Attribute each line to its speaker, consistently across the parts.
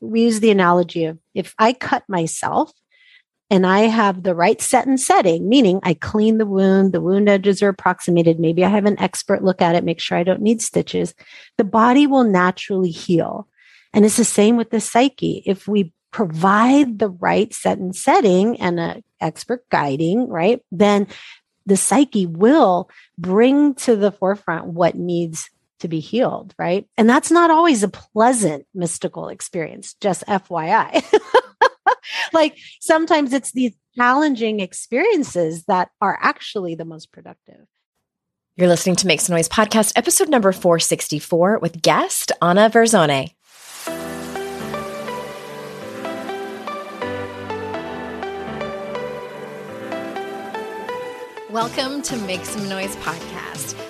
Speaker 1: We use the analogy of if I cut myself and I have the right set and setting, meaning I clean the wound, the wound edges are approximated, maybe I have an expert look at it, make sure I don't need stitches, the body will naturally heal. And it's the same with the psyche. If we provide the right set and setting and an expert guiding, right, then the psyche will bring to the forefront what needs to be healed, right? And that's not always a pleasant mystical experience, just FYI. like sometimes it's these challenging experiences that are actually the most productive.
Speaker 2: You're listening to Make Some Noise podcast, episode number 464 with guest Ana Verzone. Welcome to Make Some Noise podcast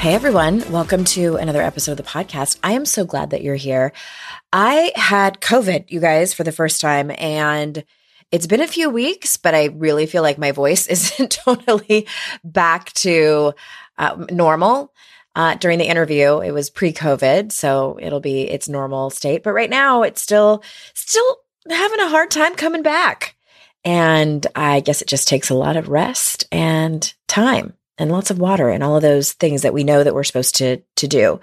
Speaker 2: Hey everyone, welcome to another episode of the podcast. I am so glad that you're here. I had COVID, you guys, for the first time, and it's been a few weeks, but I really feel like my voice isn't totally back to uh, normal. Uh, during the interview, it was pre-COVID, so it'll be its normal state. But right now, it's still still having a hard time coming back, and I guess it just takes a lot of rest and time and lots of water and all of those things that we know that we're supposed to to do.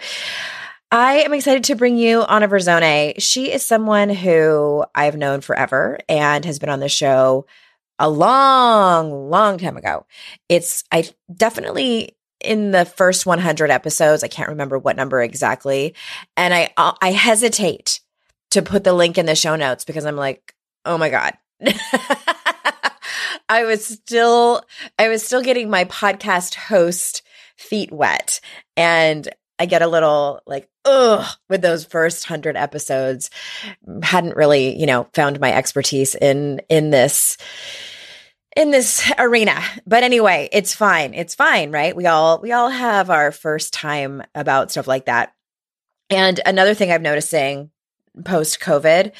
Speaker 2: I am excited to bring you Ana Verzone. She is someone who I've known forever and has been on the show a long, long time ago. It's I definitely in the first 100 episodes. I can't remember what number exactly, and I uh, I hesitate to put the link in the show notes because I'm like, oh my god. I was still, I was still getting my podcast host feet wet. And I get a little like, ugh, with those first hundred episodes. Hadn't really, you know, found my expertise in, in this, in this arena. But anyway, it's fine. It's fine, right? We all, we all have our first time about stuff like that. And another thing I'm noticing post COVID,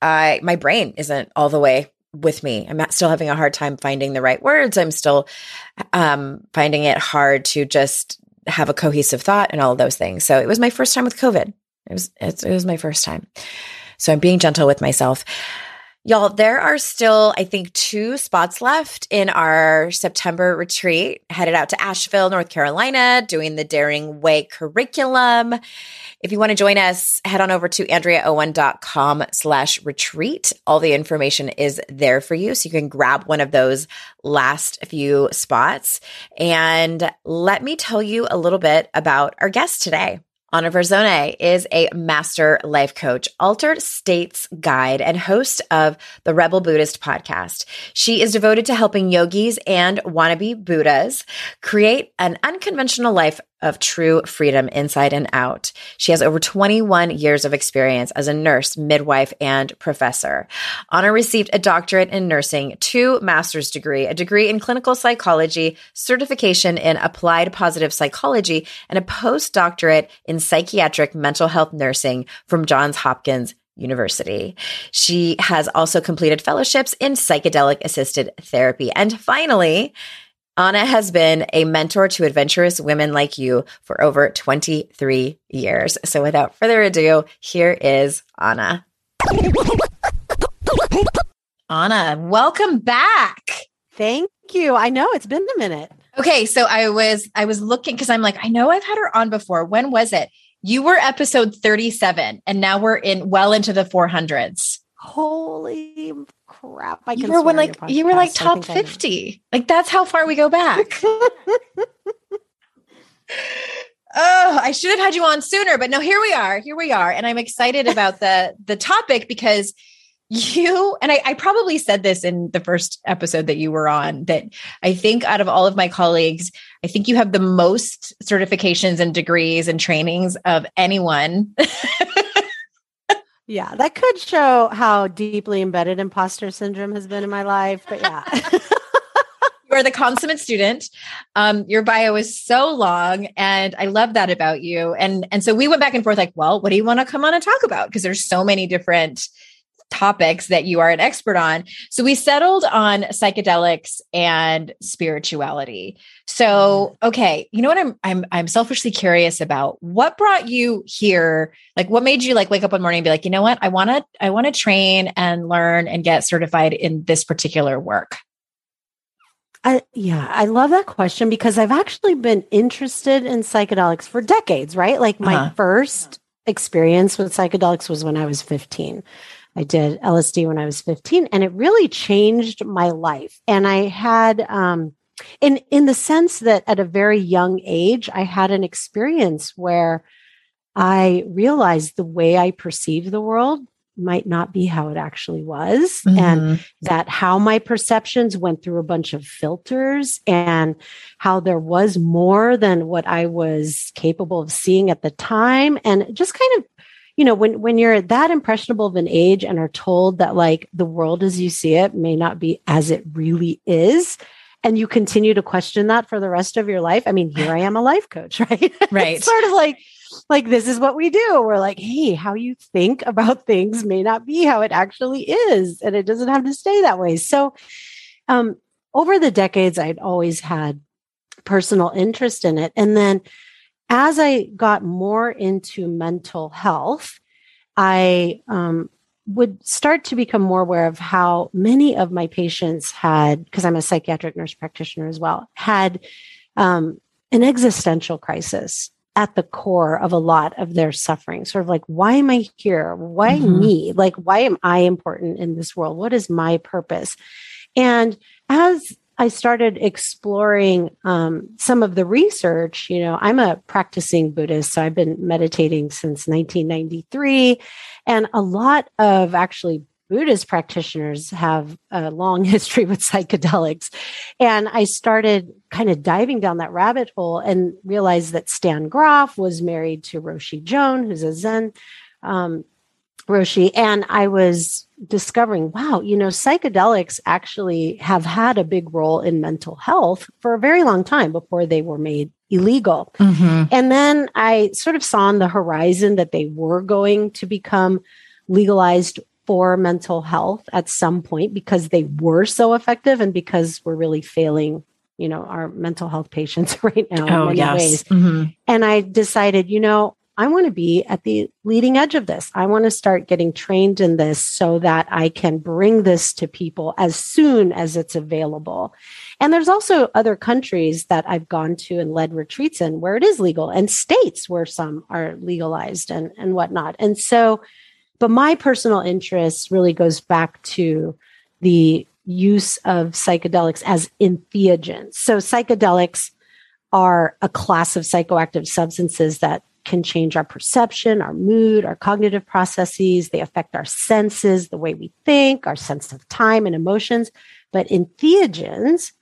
Speaker 2: I, my brain isn't all the way with me. I'm still having a hard time finding the right words. I'm still um, finding it hard to just have a cohesive thought and all of those things. So it was my first time with COVID. It was it, it was my first time. So I'm being gentle with myself. Y'all, there are still, I think, two spots left in our September retreat, headed out to Asheville, North Carolina, doing the Daring Way curriculum. If you want to join us, head on over to andreaowen.com slash retreat. All the information is there for you. So you can grab one of those last few spots. And let me tell you a little bit about our guest today. Ana Verzone is a master life coach, altered states guide, and host of the Rebel Buddhist podcast. She is devoted to helping yogis and wannabe Buddhas create an unconventional life of true freedom inside and out. She has over 21 years of experience as a nurse, midwife, and professor. Ana received a doctorate in nursing, two master's degree, a degree in clinical psychology, certification in applied positive psychology, and a postdoctorate in psychiatric mental health nursing from Johns Hopkins University. She has also completed fellowships in psychedelic assisted therapy. And finally, Ana has been a mentor to adventurous women like you for over 23 years. So without further ado, here is Ana. Ana, welcome back.
Speaker 1: Thank you. I know it's been a minute.
Speaker 2: Okay, so I was I was looking cuz I'm like I know I've had her on before. When was it? You were episode 37 and now we're in well into the 400s.
Speaker 1: Holy crap.
Speaker 2: I you were when like you were like top 50. Like that's how far we go back. oh, I should have had you on sooner, but no, here we are. Here we are. And I'm excited about the the topic because you and I, I, probably said this in the first episode that you were on that I think out of all of my colleagues, I think you have the most certifications and degrees and trainings of anyone.
Speaker 1: yeah, that could show how deeply embedded imposter syndrome has been in my life. But yeah.
Speaker 2: you are the consummate student. Um, your bio is so long, and I love that about you. And and so we went back and forth, like, well, what do you want to come on and talk about? Because there's so many different topics that you are an expert on. So we settled on psychedelics and spirituality. So, mm-hmm. okay, you know what I'm I'm I'm selfishly curious about what brought you here? Like what made you like wake up one morning and be like, "You know what? I want to I want to train and learn and get certified in this particular work."
Speaker 1: I, yeah, I love that question because I've actually been interested in psychedelics for decades, right? Like my uh-huh. first experience with psychedelics was when I was 15. I did LSD when I was 15 and it really changed my life. And I had, um, in, in the sense that at a very young age, I had an experience where I realized the way I perceive the world might not be how it actually was mm-hmm. and that how my perceptions went through a bunch of filters and how there was more than what I was capable of seeing at the time and just kind of you know when when you're that impressionable of an age and are told that like the world as you see it may not be as it really is and you continue to question that for the rest of your life i mean here i am a life coach right?
Speaker 2: Right.
Speaker 1: Sort of like like this is what we do. We're like hey how you think about things may not be how it actually is and it doesn't have to stay that way. So um over the decades i'd always had personal interest in it. And then as I got more into mental health, I um, would start to become more aware of how many of my patients had, because I'm a psychiatric nurse practitioner as well, had um, an existential crisis at the core of a lot of their suffering. Sort of like, why am I here? Why mm-hmm. me? Like, why am I important in this world? What is my purpose? And as I started exploring um, some of the research. You know, I'm a practicing Buddhist, so I've been meditating since 1993. And a lot of actually Buddhist practitioners have a long history with psychedelics. And I started kind of diving down that rabbit hole and realized that Stan Grof was married to Roshi Joan, who's a Zen um, Roshi. And I was discovering, wow, you know, psychedelics actually have had a big role in mental health for a very long time before they were made illegal. Mm-hmm. And then I sort of saw on the horizon that they were going to become legalized for mental health at some point because they were so effective and because we're really failing you know our mental health patients right now oh, in many yes. ways mm-hmm. and i decided you know I want to be at the leading edge of this. I want to start getting trained in this so that I can bring this to people as soon as it's available. And there's also other countries that I've gone to and led retreats in where it is legal and states where some are legalized and, and whatnot. And so, but my personal interest really goes back to the use of psychedelics as entheogens. So psychedelics are a class of psychoactive substances that can change our perception, our mood, our cognitive processes. They affect our senses, the way we think, our sense of time and emotions. But entheogens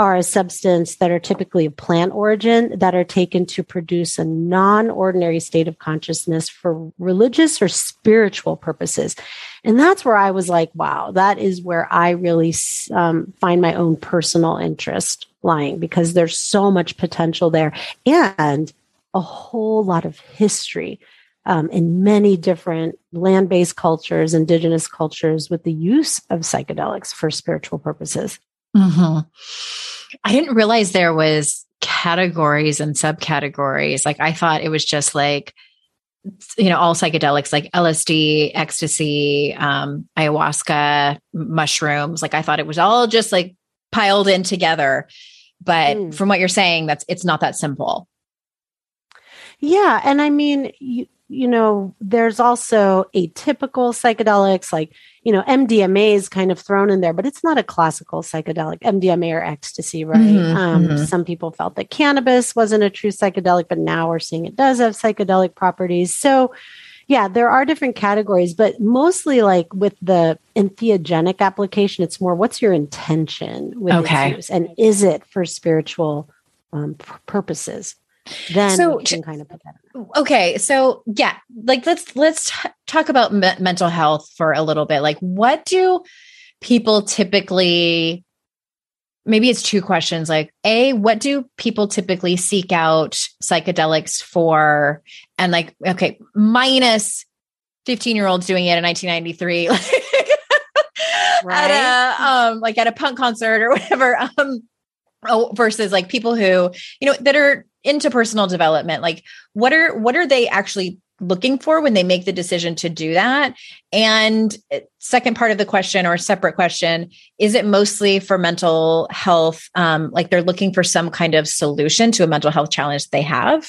Speaker 1: are a substance that are typically of plant origin that are taken to produce a non ordinary state of consciousness for religious or spiritual purposes. And that's where I was like, wow, that is where I really um, find my own personal interest lying because there's so much potential there and a whole lot of history um, in many different land based cultures, indigenous cultures, with the use of psychedelics for spiritual purposes.
Speaker 3: Mm-hmm. I didn't realize there was categories and subcategories. Like I thought it was just like, you know, all psychedelics like LSD, ecstasy, um, ayahuasca, mushrooms. Like I thought it was all just like piled in together. But mm. from what you're saying, that's it's not that simple.
Speaker 1: Yeah. And I mean, you, you know, there's also atypical psychedelics like, you know, MDMA is kind of thrown in there, but it's not a classical psychedelic, MDMA or ecstasy, right? Mm-hmm, um, mm-hmm. Some people felt that cannabis wasn't a true psychedelic, but now we're seeing it does have psychedelic properties. So, yeah, there are different categories, but mostly like with the entheogenic application, it's more what's your intention with okay. its use and is it for spiritual um, purposes? Then so, can kind of put that
Speaker 3: okay so yeah like let's let's t- talk about me- mental health for a little bit. Like what do people typically maybe it's two questions like a what do people typically seek out psychedelics for? And like okay minus 15 year olds doing it in 1993 right? at a um like at a punk concert or whatever um oh, versus like people who you know that are into personal development like what are what are they actually looking for when they make the decision to do that? And eh, second part of the question or separate question is it mostly for mental health um, like they're looking for some kind of solution to a mental health challenge they have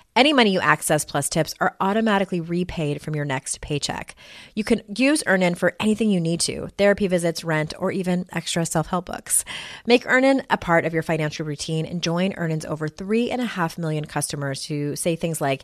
Speaker 2: Any money you access plus tips are automatically repaid from your next paycheck. You can use Earnin for anything you need to therapy visits, rent, or even extra self help books. Make Earnin a part of your financial routine and join Earnin's over 3.5 million customers who say things like,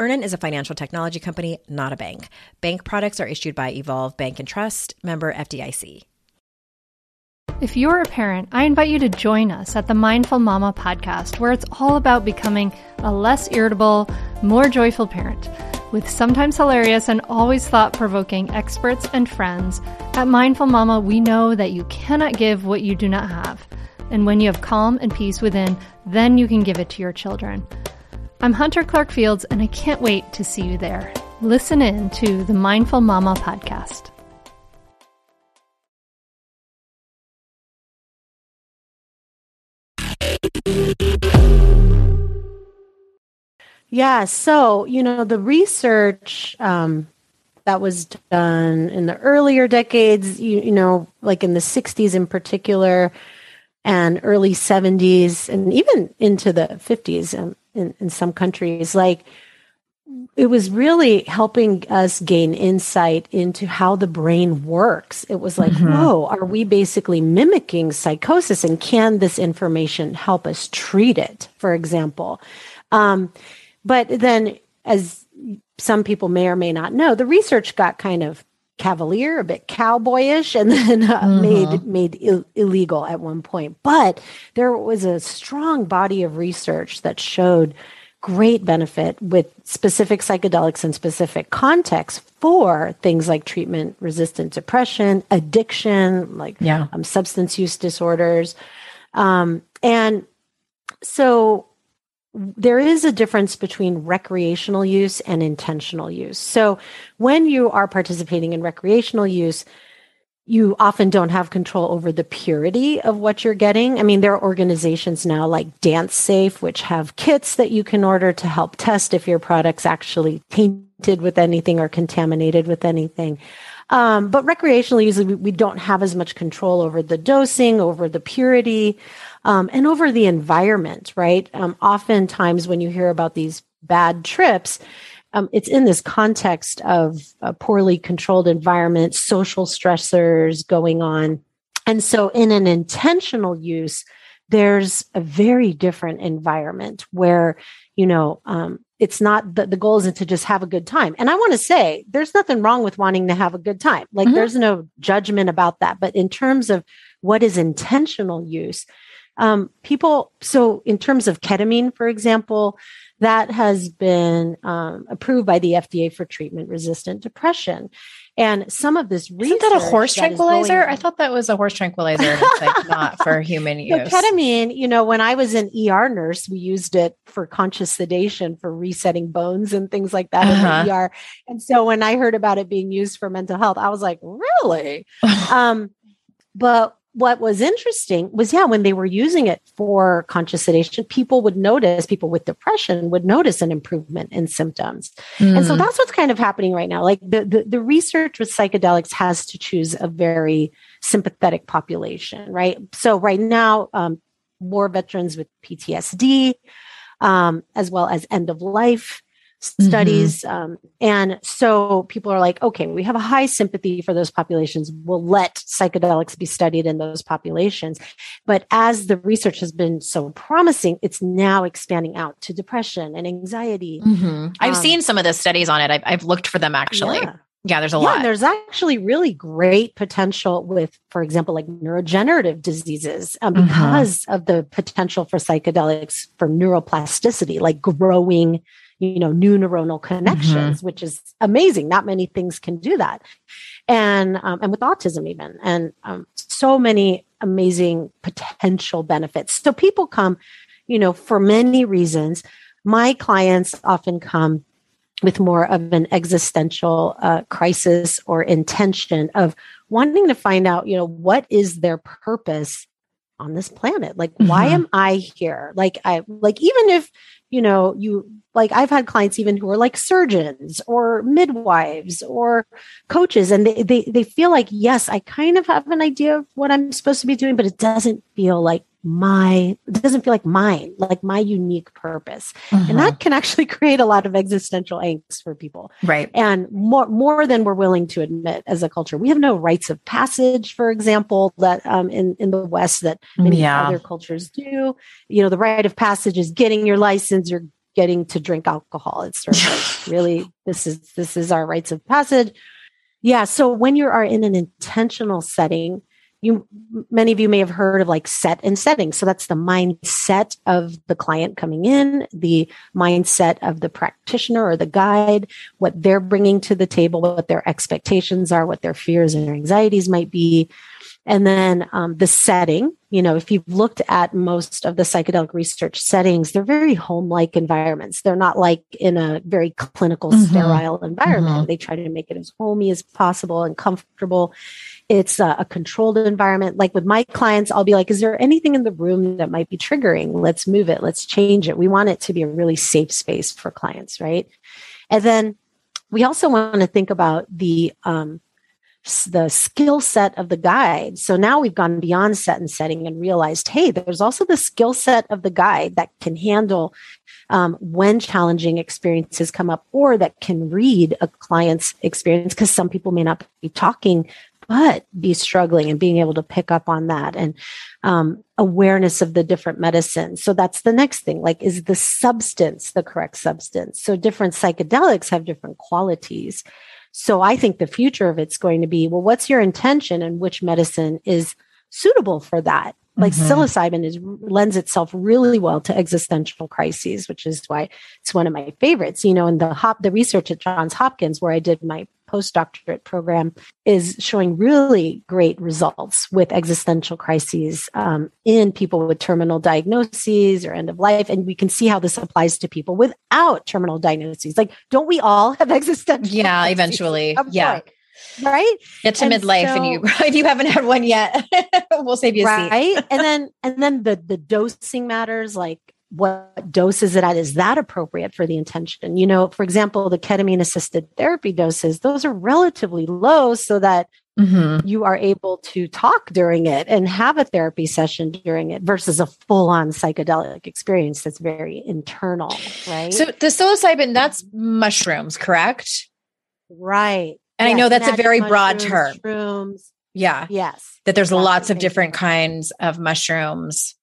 Speaker 2: Earnin is a financial technology company, not a bank. Bank products are issued by Evolve Bank and Trust, member FDIC.
Speaker 4: If you're a parent, I invite you to join us at the Mindful Mama podcast, where it's all about becoming a less irritable, more joyful parent. With sometimes hilarious and always thought provoking experts and friends, at Mindful Mama, we know that you cannot give what you do not have. And when you have calm and peace within, then you can give it to your children. I'm Hunter Clark Fields, and I can't wait to see you there. Listen in to the Mindful Mama podcast.
Speaker 1: Yeah, so, you know, the research um, that was done in the earlier decades, you, you know, like in the 60s in particular, and early 70s, and even into the 50s, um, in, in some countries like it was really helping us gain insight into how the brain works. It was like, mm-hmm. whoa, are we basically mimicking psychosis? And can this information help us treat it, for example? Um, but then, as some people may or may not know, the research got kind of cavalier, a bit cowboyish, and then uh, mm-hmm. made made Ill- illegal at one point. But there was a strong body of research that showed great benefit with specific psychedelics in specific contexts for things like treatment resistant depression, addiction, like yeah. um, substance use disorders. Um, and so there is a difference between recreational use and intentional use. So when you are participating in recreational use, you often don't have control over the purity of what you're getting. I mean, there are organizations now like DanceSafe, which have kits that you can order to help test if your product's actually tainted with anything or contaminated with anything. Um, but recreational usually we, we, don't have as much control over the dosing, over the purity, um, and over the environment, right? Um, oftentimes, when you hear about these bad trips, um, it's in this context of a poorly controlled environment, social stressors going on. And so, in an intentional use, there's a very different environment where, you know, um, it's not the, the goal isn't to just have a good time. And I want to say there's nothing wrong with wanting to have a good time. Like, mm-hmm. there's no judgment about that. But in terms of what is intentional use, um, people, so in terms of ketamine, for example, that has been um, approved by the FDA for treatment resistant depression. And some of this
Speaker 3: research. Isn't that a horse that tranquilizer? I thought that was a horse tranquilizer. Like not for human use.
Speaker 1: So ketamine, you know, when I was an ER nurse, we used it for conscious sedation for resetting bones and things like that uh-huh. in the ER. And so when I heard about it being used for mental health, I was like, really? um, but what was interesting was yeah when they were using it for conscious sedation people would notice people with depression would notice an improvement in symptoms mm. and so mm. that's what's kind of happening right now like the, the, the research with psychedelics has to choose a very sympathetic population right so right now um, war veterans with ptsd um, as well as end of life studies. Mm-hmm. Um, and so people are like, okay, we have a high sympathy for those populations. We'll let psychedelics be studied in those populations. But as the research has been so promising, it's now expanding out to depression and anxiety.
Speaker 3: Mm-hmm. I've um, seen some of the studies on it. I've, I've looked for them actually. Yeah. Yeah, there's a yeah, lot.
Speaker 1: There's actually really great potential with, for example, like neurodegenerative diseases um, mm-hmm. because of the potential for psychedelics for neuroplasticity, like growing you know new neuronal connections mm-hmm. which is amazing. Not many things can do that. And um, and with autism even. And um, so many amazing potential benefits. So people come you know for many reasons. My clients often come with more of an existential uh, crisis or intention of wanting to find out you know what is their purpose on this planet? Like mm-hmm. why am i here? Like i like even if you know you like I've had clients even who are like surgeons or midwives or coaches, and they, they, they feel like, yes, I kind of have an idea of what I'm supposed to be doing, but it doesn't feel like my it doesn't feel like mine like my unique purpose and that uh-huh. can actually create a lot of existential angst for people
Speaker 3: right
Speaker 1: and more more than we're willing to admit as a culture we have no rites of passage for example that um, in in the west that many yeah. other cultures do you know the rite of passage is getting your license you're getting to drink alcohol. It's sort of like really this is this is our rites of passage. Yeah. So when you are in an intentional setting, you many of you may have heard of like set and setting. So that's the mindset of the client coming in, the mindset of the practitioner or the guide, what they're bringing to the table, what their expectations are, what their fears and anxieties might be. And then um, the setting, you know, if you've looked at most of the psychedelic research settings, they're very home like environments. They're not like in a very clinical, mm-hmm. sterile environment. Mm-hmm. They try to make it as homey as possible and comfortable. It's a, a, controlled environment. Like with my clients, I'll be like, is there anything in the room that might be triggering? Let's move it. Let's change it. We want it to be a really safe space for clients, right? And then we also want to think about the, um, the skill set of the guide. So now we've gone beyond set and setting and realized, hey, there's also the skill set of the guide that can handle um, when challenging experiences come up or that can read a client's experience because some people may not be talking but be struggling and being able to pick up on that and um, awareness of the different medicines. So that's the next thing. Like, is the substance the correct substance? So different psychedelics have different qualities. So I think the future of it's going to be well, what's your intention and which medicine is suitable for that? Like mm-hmm. psilocybin is lends itself really well to existential crises, which is why it's one of my favorites. You know, in the hop the research at Johns Hopkins where I did my postdoctorate program is showing really great results with existential crises um, in people with terminal diagnoses or end of life. And we can see how this applies to people without terminal diagnoses. Like, don't we all have existential?
Speaker 3: Yeah, eventually. Yeah.
Speaker 1: Point? right
Speaker 3: get to and midlife so, and you if you haven't had one yet we'll save you a
Speaker 1: right?
Speaker 3: seat
Speaker 1: and then and then the the dosing matters like what dose is it at? Is that appropriate for the intention? You know, for example, the ketamine assisted therapy doses, those are relatively low so that mm-hmm. you are able to talk during it and have a therapy session during it versus a full on psychedelic experience that's very internal, right?
Speaker 3: So the psilocybin, that's mushrooms, correct?
Speaker 1: Right.
Speaker 3: And yes, I know that's a very broad term.
Speaker 1: Mushrooms.
Speaker 3: Yeah.
Speaker 1: Yes.
Speaker 3: That there's lots of different kinds of mushrooms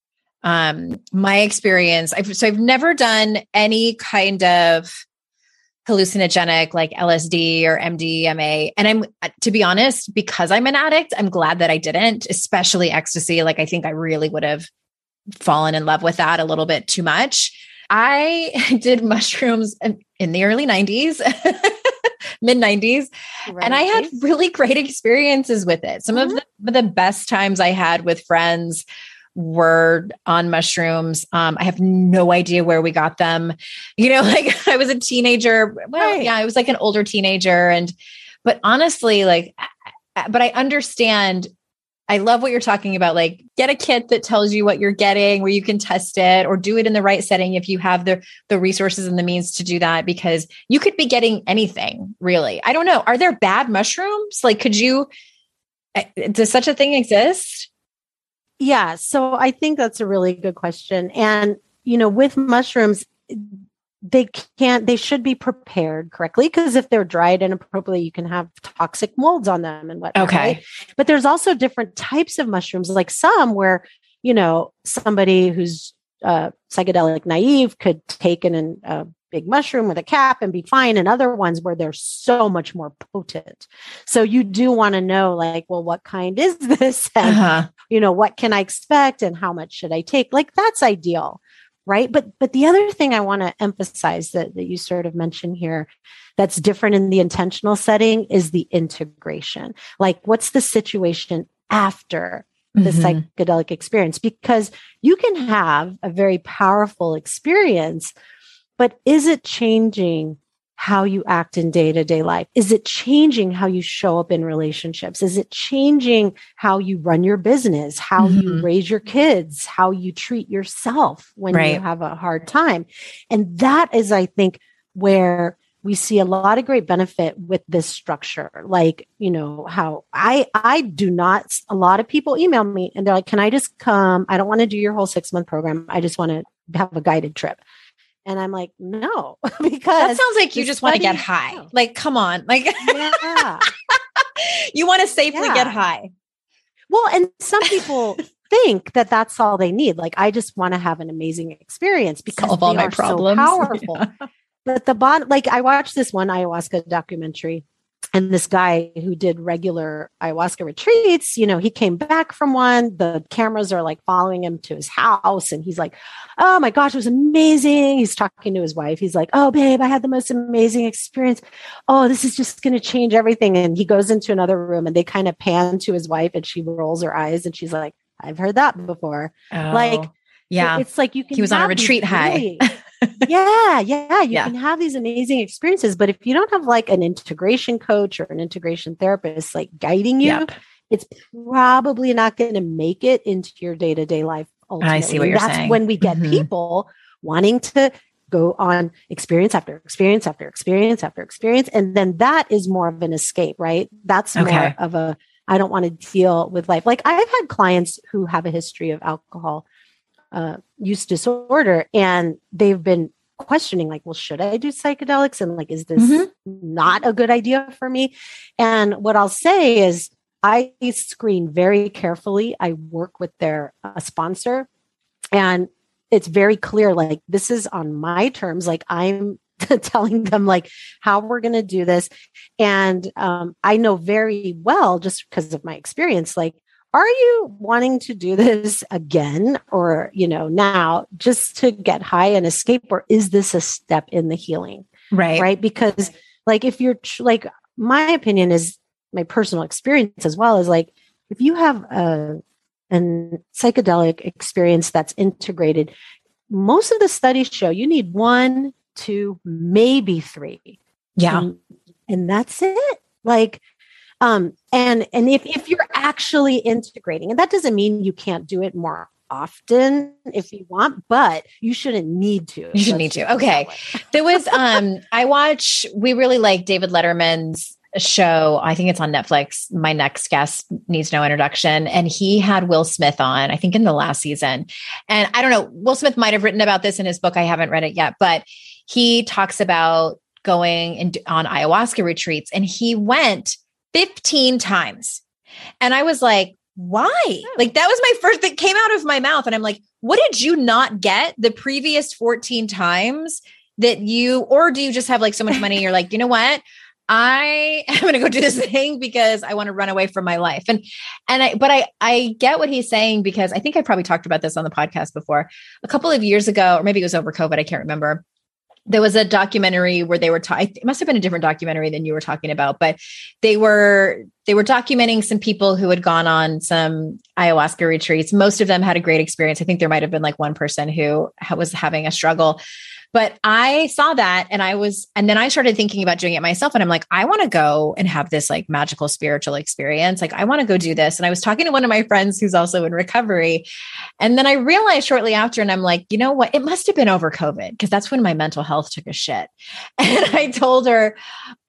Speaker 3: um, my experience, I've, so I've never done any kind of hallucinogenic like LSD or MDMA. And I'm, to be honest, because I'm an addict, I'm glad that I didn't, especially ecstasy. Like, I think I really would have fallen in love with that a little bit too much. I did mushrooms in the early 90s. mid 90s right. and i had really great experiences with it some mm-hmm. of the, the best times i had with friends were on mushrooms. Um, I have no idea where we got them. You know, like I was a teenager. Well, right. yeah, I was like an older teenager. And, but honestly, like, but I understand. I love what you're talking about. Like, get a kit that tells you what you're getting, where you can test it, or do it in the right setting if you have the the resources and the means to do that. Because you could be getting anything, really. I don't know. Are there bad mushrooms? Like, could you? Eh, does such a thing exist?
Speaker 1: Yeah. So I think that's a really good question. And, you know, with mushrooms, they can't, they should be prepared correctly because if they're dried inappropriately, you can have toxic molds on them and whatnot.
Speaker 3: Okay.
Speaker 1: Right? But there's also different types of mushrooms, like some where, you know, somebody who's uh, psychedelic naive could take in a big mushroom with a cap and be fine and other ones where they're so much more potent. So you do want to know like well what kind is this? And uh-huh. you know what can i expect and how much should i take? Like that's ideal right? But but the other thing i want to emphasize that, that you sort of mentioned here that's different in the intentional setting is the integration. Like what's the situation after the mm-hmm. psychedelic experience? Because you can have a very powerful experience but is it changing how you act in day to day life? Is it changing how you show up in relationships? Is it changing how you run your business, how mm-hmm. you raise your kids, how you treat yourself when right. you have a hard time? And that is, I think, where we see a lot of great benefit with this structure like you know how i i do not a lot of people email me and they're like can i just come i don't want to do your whole six month program i just want to have a guided trip and I'm like, no, because
Speaker 3: that sounds like you just want to get high. No. Like, come on. Like, yeah. you want to safely yeah. get high.
Speaker 1: Well, and some people think that that's all they need. Like, I just want to have an amazing experience because Solve all my problems. So powerful. Yeah. But the bottom, like, I watched this one ayahuasca documentary and this guy who did regular ayahuasca retreats, you know, he came back from one. The cameras are like following him to his house, and he's like, "Oh my gosh, it was amazing." He's talking to his wife. He's like, "Oh, babe, I had the most amazing experience. Oh, this is just going to change everything." And he goes into another room, and they kind of pan to his wife, and she rolls her eyes, and she's like, "I've heard that before." Oh,
Speaker 3: like, yeah,
Speaker 1: it's like you can.
Speaker 3: He was on a retreat high.
Speaker 1: Yeah, yeah, you yeah. can have these amazing experiences, but if you don't have like an integration coach or an integration therapist like guiding you, yep. it's probably not going to make it into your day to day life.
Speaker 3: Ultimately. I see what you're
Speaker 1: That's
Speaker 3: saying.
Speaker 1: when we get mm-hmm. people wanting to go on experience after experience after experience after experience, and then that is more of an escape, right? That's okay. more of a I don't want to deal with life. Like I've had clients who have a history of alcohol uh, use disorder and they've been questioning like well should i do psychedelics? And like is this mm-hmm. not a good idea for me? And what i'll say is i screen very carefully. I work with their uh, sponsor and it's very clear like this is on my terms. Like i'm telling them like how we're going to do this. And um, i know very well just because of my experience like are you wanting to do this again or you know now just to get high and escape or is this a step in the healing
Speaker 3: right
Speaker 1: right because like if you're like my opinion is my personal experience as well is like if you have a an psychedelic experience that's integrated, most of the studies show you need one, two, maybe three.
Speaker 3: Yeah.
Speaker 1: And, and that's it. Like, um, and and if if you're actually integrating, and that doesn't mean you can't do it more often if you want, but you shouldn't need to.
Speaker 3: You shouldn't need to. Okay. there was um I watch we really like David Letterman's show. I think it's on Netflix. My next guest needs no introduction. And he had Will Smith on, I think in the last season. And I don't know, Will Smith might have written about this in his book. I haven't read it yet, but he talks about going in, on ayahuasca retreats and he went 15 times. And I was like, why?
Speaker 1: Oh.
Speaker 3: Like that was my first that came out of my mouth. And I'm like, what did you not get the previous 14 times that you, or do you just have like so much money? You're like, you know what? I am going to go do this thing because I want to run away from my life. And, and I, but I, I get what he's saying because I think I probably talked about this on the podcast before a couple of years ago, or maybe it was over COVID. I can't remember there was a documentary where they were it must have been a different documentary than you were talking about but they were they were documenting some people who had gone on some ayahuasca retreats. Most of them had a great experience. I think there might have been like one person who was having a struggle but I saw that and I was, and then I started thinking about doing it myself. And I'm like, I want to go and have this like magical spiritual experience. Like, I want to go do this. And I was talking to one of my friends who's also in recovery. And then I realized shortly after, and I'm like, you know what? It must have been over COVID because that's when my mental health took a shit. And I told her,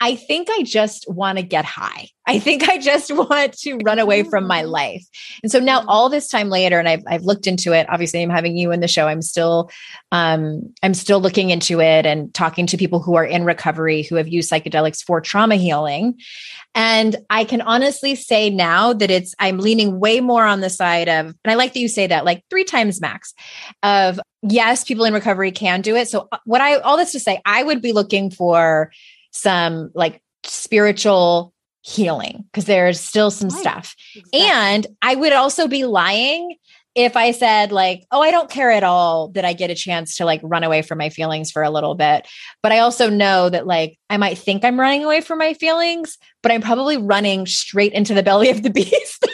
Speaker 3: I think I just want to get high. I think I just want to run away from my life. And so now all this time later, and I've, I've looked into it, obviously I'm having you in the show. I'm still, um, I'm still looking into it and talking to people who are in recovery who have used psychedelics for trauma healing. And I can honestly say now that it's, I'm leaning way more on the side of, and I like that you say that like three times max of yes, people in recovery can do it. So uh, what I, all this to say, I would be looking for some like spiritual healing because there's still some right. stuff. Exactly. And I would also be lying if I said like, "Oh, I don't care at all that I get a chance to like run away from my feelings for a little bit." But I also know that like I might think I'm running away from my feelings, but I'm probably running straight into the belly of the beast.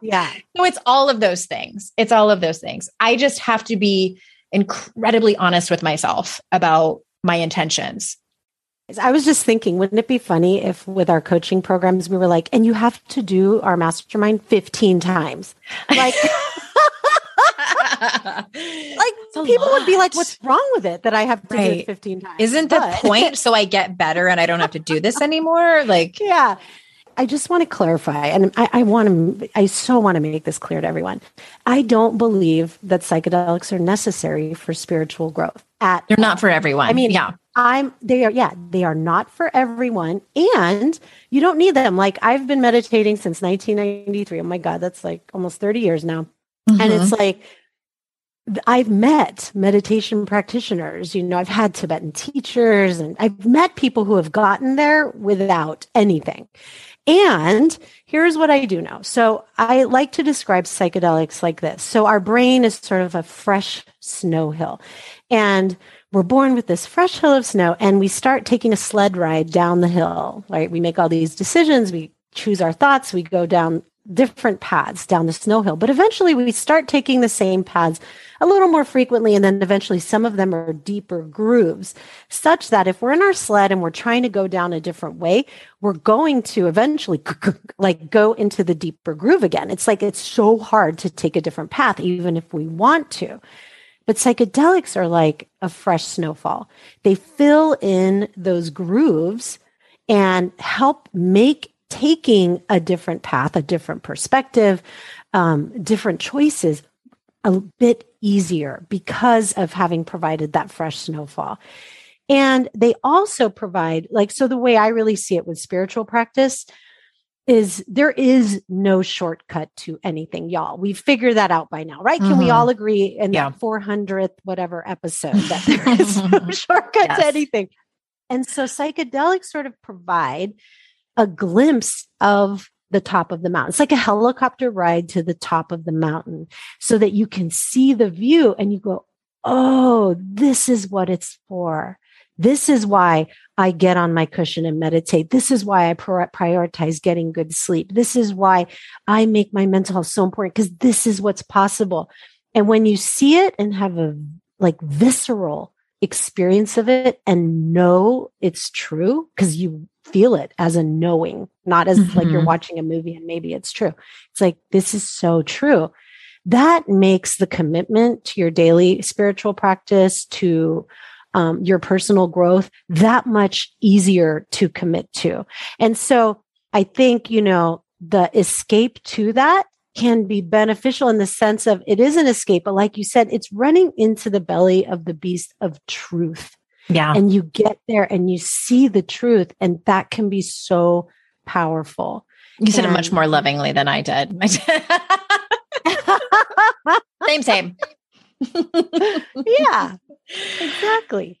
Speaker 1: yeah.
Speaker 3: So it's all of those things. It's all of those things. I just have to be incredibly honest with myself about my intentions
Speaker 1: I was just thinking, wouldn't it be funny if with our coaching programs we were like, and you have to do our mastermind 15 times? Like, like people lot. would be like, what's wrong with it that I have to right. do it 15 times?
Speaker 3: Isn't the but- point so I get better and I don't have to do this anymore? Like,
Speaker 1: yeah. I just want to clarify, and I, I, want to, I so want to make this clear to everyone. I don't believe that psychedelics are necessary for spiritual growth. At
Speaker 3: they're not for everyone.
Speaker 1: I mean,
Speaker 3: yeah,
Speaker 1: I'm they are yeah, they are not for everyone and you don't need them. Like I've been meditating since 1993. Oh my god, that's like almost 30 years now. Mm-hmm. And it's like I've met meditation practitioners, you know, I've had Tibetan teachers and I've met people who have gotten there without anything. And here's what I do know. So I like to describe psychedelics like this. So our brain is sort of a fresh snow hill. And we're born with this fresh hill of snow and we start taking a sled ride down the hill, right? We make all these decisions, we choose our thoughts, we go down different paths down the snow hill. But eventually we start taking the same paths a little more frequently. And then eventually some of them are deeper grooves, such that if we're in our sled and we're trying to go down a different way, we're going to eventually like go into the deeper groove again. It's like it's so hard to take a different path, even if we want to. But psychedelics are like a fresh snowfall. They fill in those grooves and help make taking a different path, a different perspective, um, different choices a bit easier because of having provided that fresh snowfall. And they also provide, like, so the way I really see it with spiritual practice, is there is no shortcut to anything, y'all. We've figured that out by now, right? Mm-hmm. Can we mm-hmm. all agree in yeah. that 400th whatever episode that there is no shortcut yes. to anything? And so psychedelics sort of provide a glimpse of the top of the mountain. It's like a helicopter ride to the top of the mountain so that you can see the view and you go, oh, this is what it's for. This is why I get on my cushion and meditate. This is why I prioritize getting good sleep. This is why I make my mental health so important because this is what's possible. And when you see it and have a like visceral experience of it and know it's true because you feel it as a knowing, not as mm-hmm. like you're mm-hmm. watching a movie and maybe it's true. It's like, this is so true. That makes the commitment to your daily spiritual practice, to um, your personal growth, that much easier to commit to. And so I think, you know, the escape to that can be beneficial in the sense of it is an escape, but like you said, it's running into the belly of the beast of truth.
Speaker 3: Yeah.
Speaker 1: And you get there and you see the truth, and that can be so powerful.
Speaker 3: You said and, it much more lovingly than I did. same, same.
Speaker 1: yeah, exactly.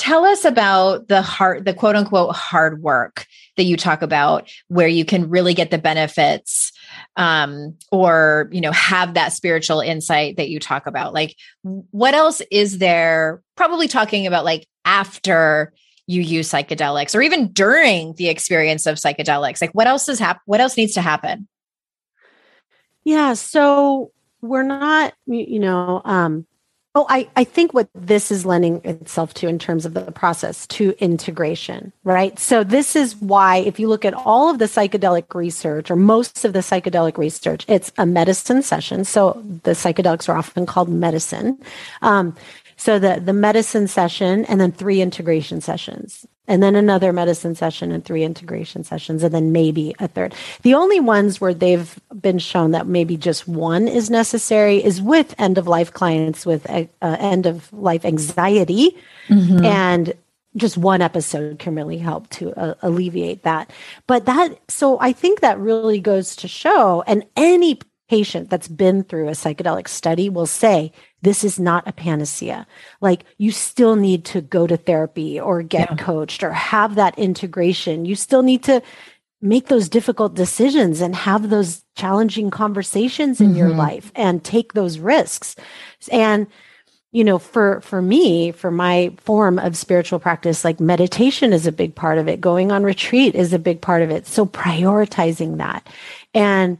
Speaker 3: Tell us about the hard the quote unquote hard work that you talk about where you can really get the benefits um, or you know have that spiritual insight that you talk about. Like what else is there? Probably talking about like after you use psychedelics or even during the experience of psychedelics. Like what else is hap- what else needs to happen?
Speaker 1: Yeah so we're not you know um Oh, I, I think what this is lending itself to in terms of the process to integration, right? So this is why if you look at all of the psychedelic research or most of the psychedelic research, it's a medicine session. So the psychedelics are often called medicine. Um, so the, the medicine session and then three integration sessions and then another medicine session and three integration sessions and then maybe a third. The only ones where they've been shown that maybe just one is necessary is with end of life clients with uh, end of life anxiety mm-hmm. and just one episode can really help to uh, alleviate that. But that, so I think that really goes to show, and any patient that's been through a psychedelic study will say this is not a panacea. Like you still need to go to therapy or get yeah. coached or have that integration. You still need to make those difficult decisions and have those challenging conversations in mm-hmm. your life and take those risks. And you know for for me for my form of spiritual practice like meditation is a big part of it going on retreat is a big part of it so prioritizing that and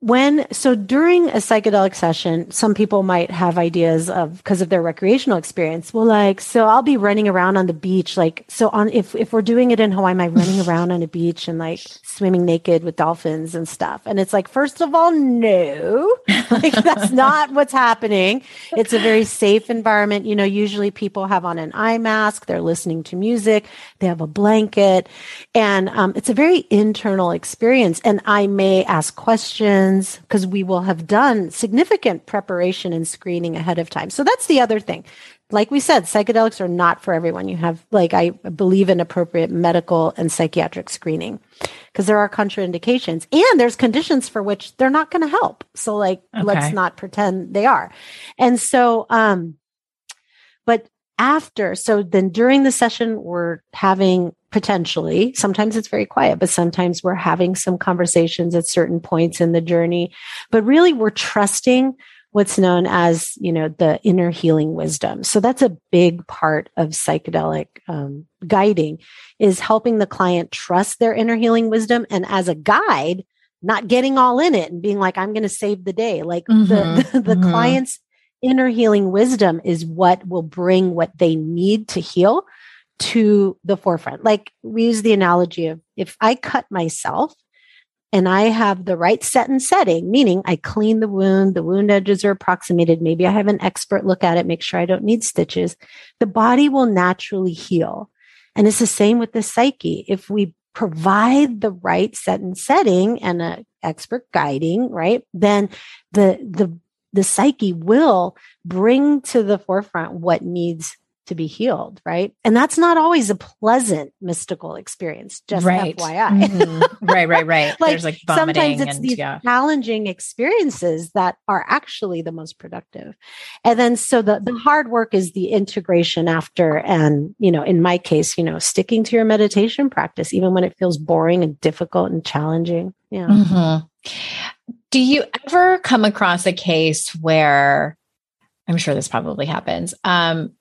Speaker 1: when so during a psychedelic session some people might have ideas of because of their recreational experience. Well like so i'll be running around on the beach like so on if if we're doing it in hawaii am i running around on a beach and like swimming naked with dolphins and stuff? And it's like first of all no. Like that's not what's happening. It's a very safe environment. You know usually people have on an eye mask they're listening to music they have a blanket and um, it's a very internal experience. And i may ask questions because we will have done significant preparation and screening ahead of time. So that's the other thing. Like we said, psychedelics are not for everyone. You have, like, I believe in appropriate medical and psychiatric screening because there are contraindications and there's conditions for which they're not going to help. So, like, okay. let's not pretend they are. And so, um, but after, so then during the session, we're having potentially. Sometimes it's very quiet, but sometimes we're having some conversations at certain points in the journey. But really, we're trusting what's known as, you know, the inner healing wisdom. So that's a big part of psychedelic um, guiding is helping the client trust their inner healing wisdom. And as a guide, not getting all in it and being like, I'm going to save the day. Like mm-hmm. the, the, the mm-hmm. client's inner healing wisdom is what will bring what they need to heal to the forefront. Like we use the analogy of if I cut myself and I have the right set and setting, meaning I clean the wound, the wound edges are approximated, maybe I have an expert look at it, make sure I don't need stitches, the body will naturally heal. And it's the same with the psyche. If we provide the right set and setting and an expert guiding, right, then the, the, the psyche will bring to the forefront what needs to be healed, right? And that's not always a pleasant mystical experience, just right. FYI.
Speaker 3: Mm-hmm. right, right, right.
Speaker 1: like, There's like sometimes it's and, these yeah. challenging experiences that are actually the most productive. And then so the, the hard work is the integration after and, you know, in my case, you know, sticking to your meditation practice, even when it feels boring and difficult and challenging. Yeah.
Speaker 3: Mm-hmm. Do you ever come across a case where I'm sure this probably happens. Um,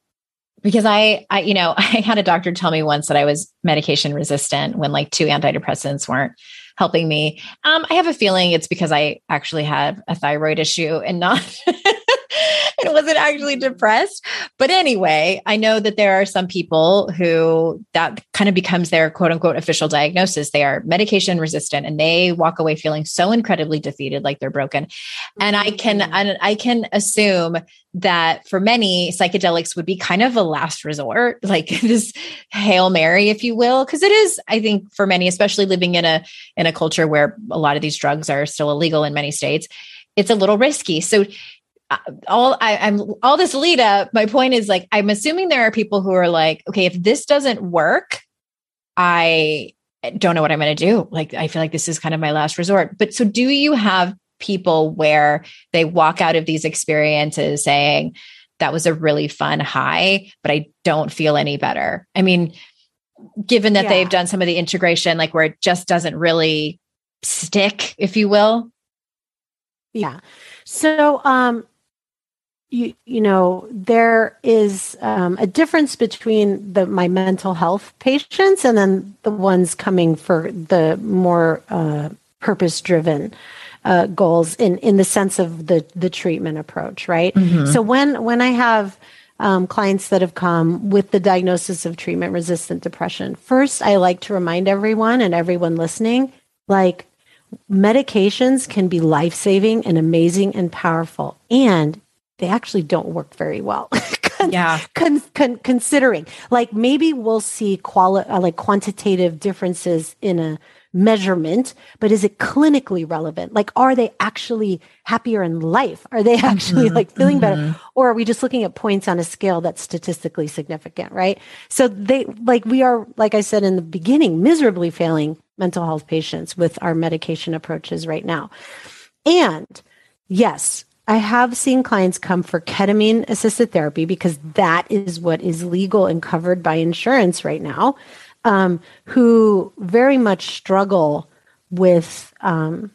Speaker 3: because I, I, you know, I had a doctor tell me once that I was medication resistant when like two antidepressants weren't helping me. Um, I have a feeling it's because I actually have a thyroid issue and not and wasn't actually depressed. But anyway, I know that there are some people who that kind of becomes their quote unquote official diagnosis. They are medication resistant and they walk away feeling so incredibly defeated, like they're broken. And I can, mm-hmm. I can assume that for many psychedelics would be kind of a last resort, like this Hail Mary, if you will. Cause it is, I think for many, especially living in a, in a culture where a lot of these drugs are still illegal in many states, it's a little risky. So all I, I'm all this lead up. My point is like I'm assuming there are people who are like, okay, if this doesn't work, I don't know what I'm going to do. Like I feel like this is kind of my last resort. But so, do you have people where they walk out of these experiences saying that was a really fun high, but I don't feel any better? I mean, given that yeah. they've done some of the integration, like where it just doesn't really stick, if you will.
Speaker 1: Yeah. So, um, you you know there is um, a difference between the my mental health patients and then the ones coming for the more uh, purpose driven uh, goals in in the sense of the the treatment approach right mm-hmm. so when when i have um, clients that have come with the diagnosis of treatment resistant depression first i like to remind everyone and everyone listening like medications can be life saving and amazing and powerful and they actually don't work very well.
Speaker 3: con- yeah.
Speaker 1: Con- con- considering, like maybe we'll see quali- uh, like quantitative differences in a measurement, but is it clinically relevant? Like, are they actually happier in life? Are they actually mm-hmm. like feeling mm-hmm. better? Or are we just looking at points on a scale that's statistically significant? Right. So they like we are, like I said in the beginning, miserably failing mental health patients with our medication approaches right now. And yes, I have seen clients come for ketamine assisted therapy because that is what is legal and covered by insurance right now, um, who very much struggle with um,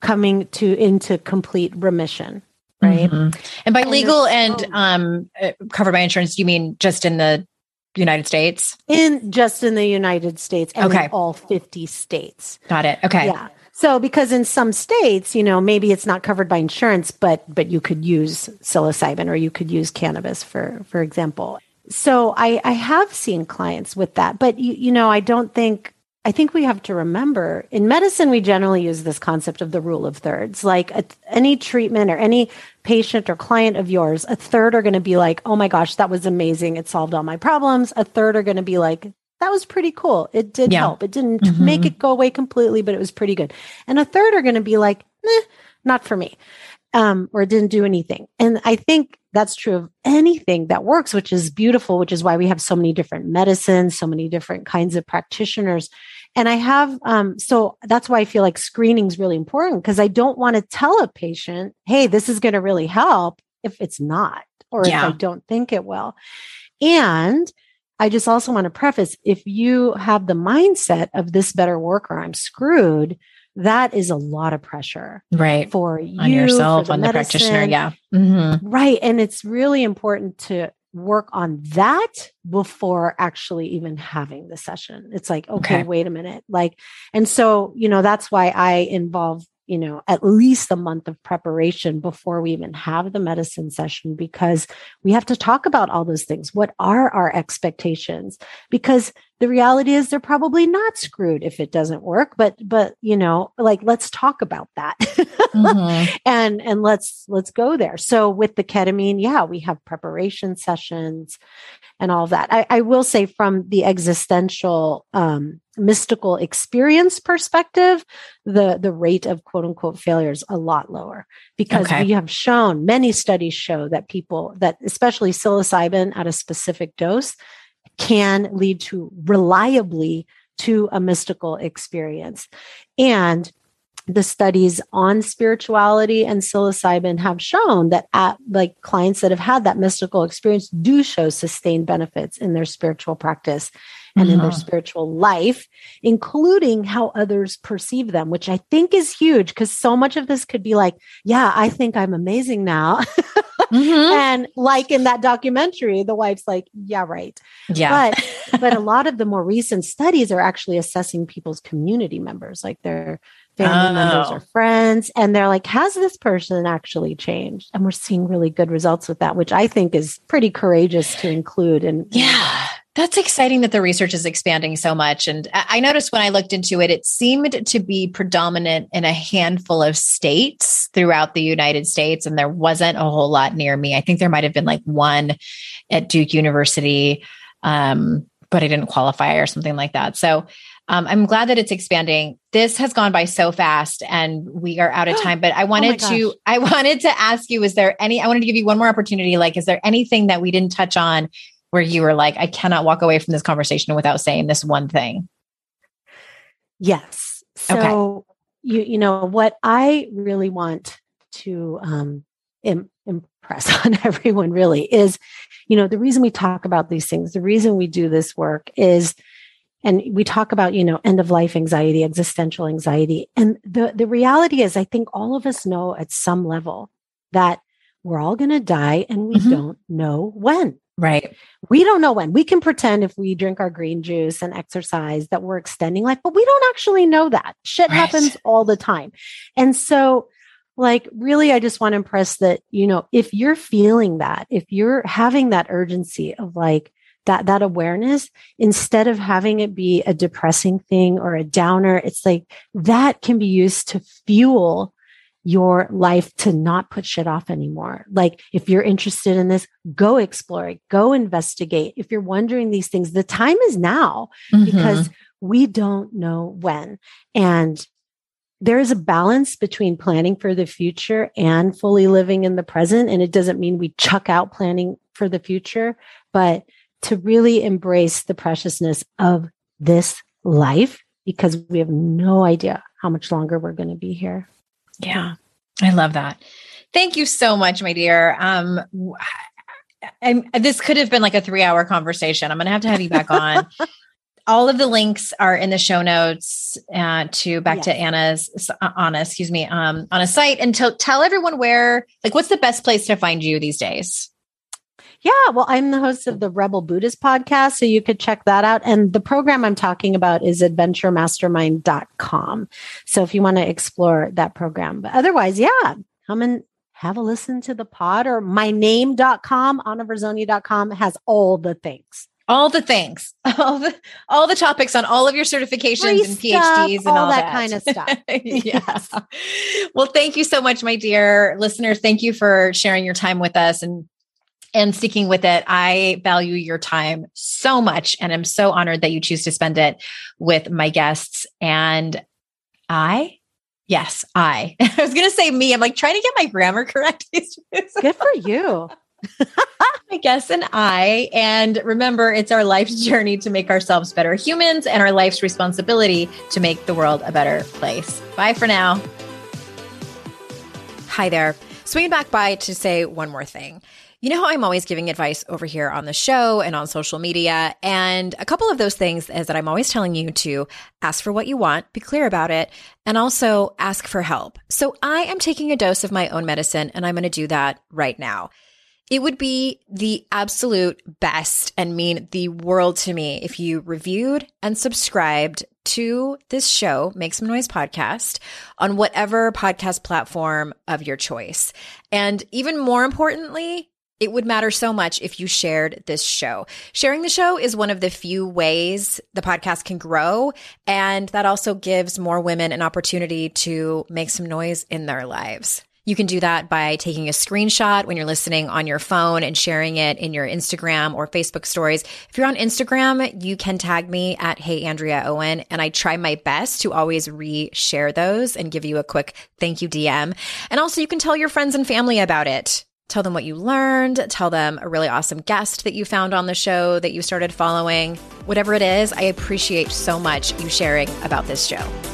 Speaker 1: coming to into complete remission. Right. Mm-hmm.
Speaker 3: And by and legal and um, uh, covered by insurance, you mean just in the United States?
Speaker 1: In just in the United States and okay. all 50 states.
Speaker 3: Got it. Okay.
Speaker 1: Yeah. So because in some states, you know, maybe it's not covered by insurance, but but you could use psilocybin or you could use cannabis for for example. So I I have seen clients with that, but you you know, I don't think I think we have to remember in medicine, we generally use this concept of the rule of thirds. Like a, any treatment or any patient or client of yours, a third are going to be like, oh my gosh, that was amazing. It solved all my problems. A third are going to be like, that was pretty cool. It did yeah. help. It didn't mm-hmm. make it go away completely, but it was pretty good. And a third are going to be like, eh, not for me. Um, or it didn't do anything. And I think that's true of anything that works, which is beautiful, which is why we have so many different medicines, so many different kinds of practitioners. And I have, um, so that's why I feel like screening is really important because I don't want to tell a patient, hey, this is going to really help if it's not, or yeah. if I don't think it will. And I just also want to preface if you have the mindset of this better work or I'm screwed, that is a lot of pressure.
Speaker 3: Right.
Speaker 1: For you,
Speaker 3: on yourself, the on medicine. the practitioner. Yeah.
Speaker 1: Mm-hmm. Right. And it's really important to work on that before actually even having the session. It's like, okay, okay, wait a minute. Like, and so, you know, that's why I involve you know, at least a month of preparation before we even have the medicine session because we have to talk about all those things. What are our expectations? Because the reality is they're probably not screwed if it doesn't work, but but you know, like let's talk about that. mm-hmm. and and let's let's go there. So with the ketamine, yeah, we have preparation sessions and all that. I, I will say from the existential um mystical experience perspective, the the rate of quote unquote failure is a lot lower because okay. we have shown many studies show that people that especially psilocybin at a specific dose can lead to reliably to a mystical experience. And the studies on spirituality and psilocybin have shown that at like clients that have had that mystical experience do show sustained benefits in their spiritual practice and in their mm-hmm. spiritual life, including how others perceive them, which I think is huge because so much of this could be like, yeah, I think I'm amazing now. mm-hmm. And like in that documentary, the wife's like, yeah, right.
Speaker 3: Yeah.
Speaker 1: But but a lot of the more recent studies are actually assessing people's community members, like their family oh. members or friends. And they're like, has this person actually changed? And we're seeing really good results with that, which I think is pretty courageous to include. And
Speaker 3: yeah. That's exciting that the research is expanding so much. And I noticed when I looked into it, it seemed to be predominant in a handful of states throughout the United States. And there wasn't a whole lot near me. I think there might have been like one at Duke University, um, but I didn't qualify or something like that. So um, I'm glad that it's expanding. This has gone by so fast and we are out of time, but I oh wanted oh to, I wanted to ask you, is there any, I wanted to give you one more opportunity. Like, is there anything that we didn't touch on where you were like, I cannot walk away from this conversation without saying this one thing?
Speaker 1: Yes. So, okay. you, you know, what I really want to um, Im- impress on everyone really is, you know, the reason we talk about these things, the reason we do this work is, and we talk about, you know, end of life anxiety, existential anxiety. And the, the reality is, I think all of us know at some level that we're all going to die and we mm-hmm. don't know when.
Speaker 3: Right.
Speaker 1: We don't know when. We can pretend if we drink our green juice and exercise that we're extending life, but we don't actually know that. Shit right. happens all the time. And so, like, really, I just want to impress that, you know, if you're feeling that, if you're having that urgency of like, that that awareness instead of having it be a depressing thing or a downer it's like that can be used to fuel your life to not put shit off anymore. Like if you're interested in this, go explore it, go investigate. If you're wondering these things, the time is now mm-hmm. because we don't know when. And there is a balance between planning for the future and fully living in the present. And it doesn't mean we chuck out planning for the future, but to really embrace the preciousness of this life because we have no idea how much longer we're going to be here.
Speaker 3: Yeah, I love that. Thank you so much, my dear. Um, I'm, this could have been like a three hour conversation. I'm going to have to have you back on. All of the links are in the show notes uh, to back yes. to Anna's, uh, Ana, excuse me, um, on a site and to tell everyone where, like, what's the best place to find you these days?
Speaker 1: Yeah, well, I'm the host of the Rebel Buddhist podcast, so you could check that out. And the program I'm talking about is adventuremastermind.com. So if you want to explore that program, but otherwise, yeah, come and have a listen to the pod or myname.com, anaverzone.com has all the things.
Speaker 3: All the things, all the all the topics on all of your certifications
Speaker 1: Free
Speaker 3: and PhDs
Speaker 1: stuff,
Speaker 3: and
Speaker 1: all
Speaker 3: all,
Speaker 1: that kind of stuff.
Speaker 3: yes. Well, thank you so much, my dear listener. Thank you for sharing your time with us and and sticking with it. I value your time so much, and I'm so honored that you choose to spend it with my guests. And I, yes, I. I was going to say me. I'm like trying to get my grammar correct.
Speaker 1: Good for you.
Speaker 3: I guess, and I. And remember, it's our life's journey to make ourselves better humans and our life's responsibility to make the world a better place. Bye for now.
Speaker 2: Hi there. Swinging back by to say one more thing. You know how I'm always giving advice over here on the show and on social media? And a couple of those things is that I'm always telling you to ask for what you want, be clear about it, and also ask for help. So I am taking a dose of my own medicine and I'm going to do that right now. It would be the absolute best and mean the world to me if you reviewed and subscribed to this show, Make Some Noise podcast, on whatever podcast platform of your choice. And even more importantly, it would matter so much if you shared this show. Sharing the show is one of the few ways the podcast can grow. And that also gives more women an opportunity to make some noise in their lives. You can do that by taking a screenshot when you're listening on your phone and sharing it in your Instagram or Facebook stories. If you're on Instagram, you can tag me at Hey Andrea Owen, and I try my best to always re-share those and give you a quick thank you DM. And also, you can tell your friends and family about it. Tell them what you learned. Tell them a really awesome guest that you found on the show that you started following. Whatever it is, I appreciate so much you sharing about this show.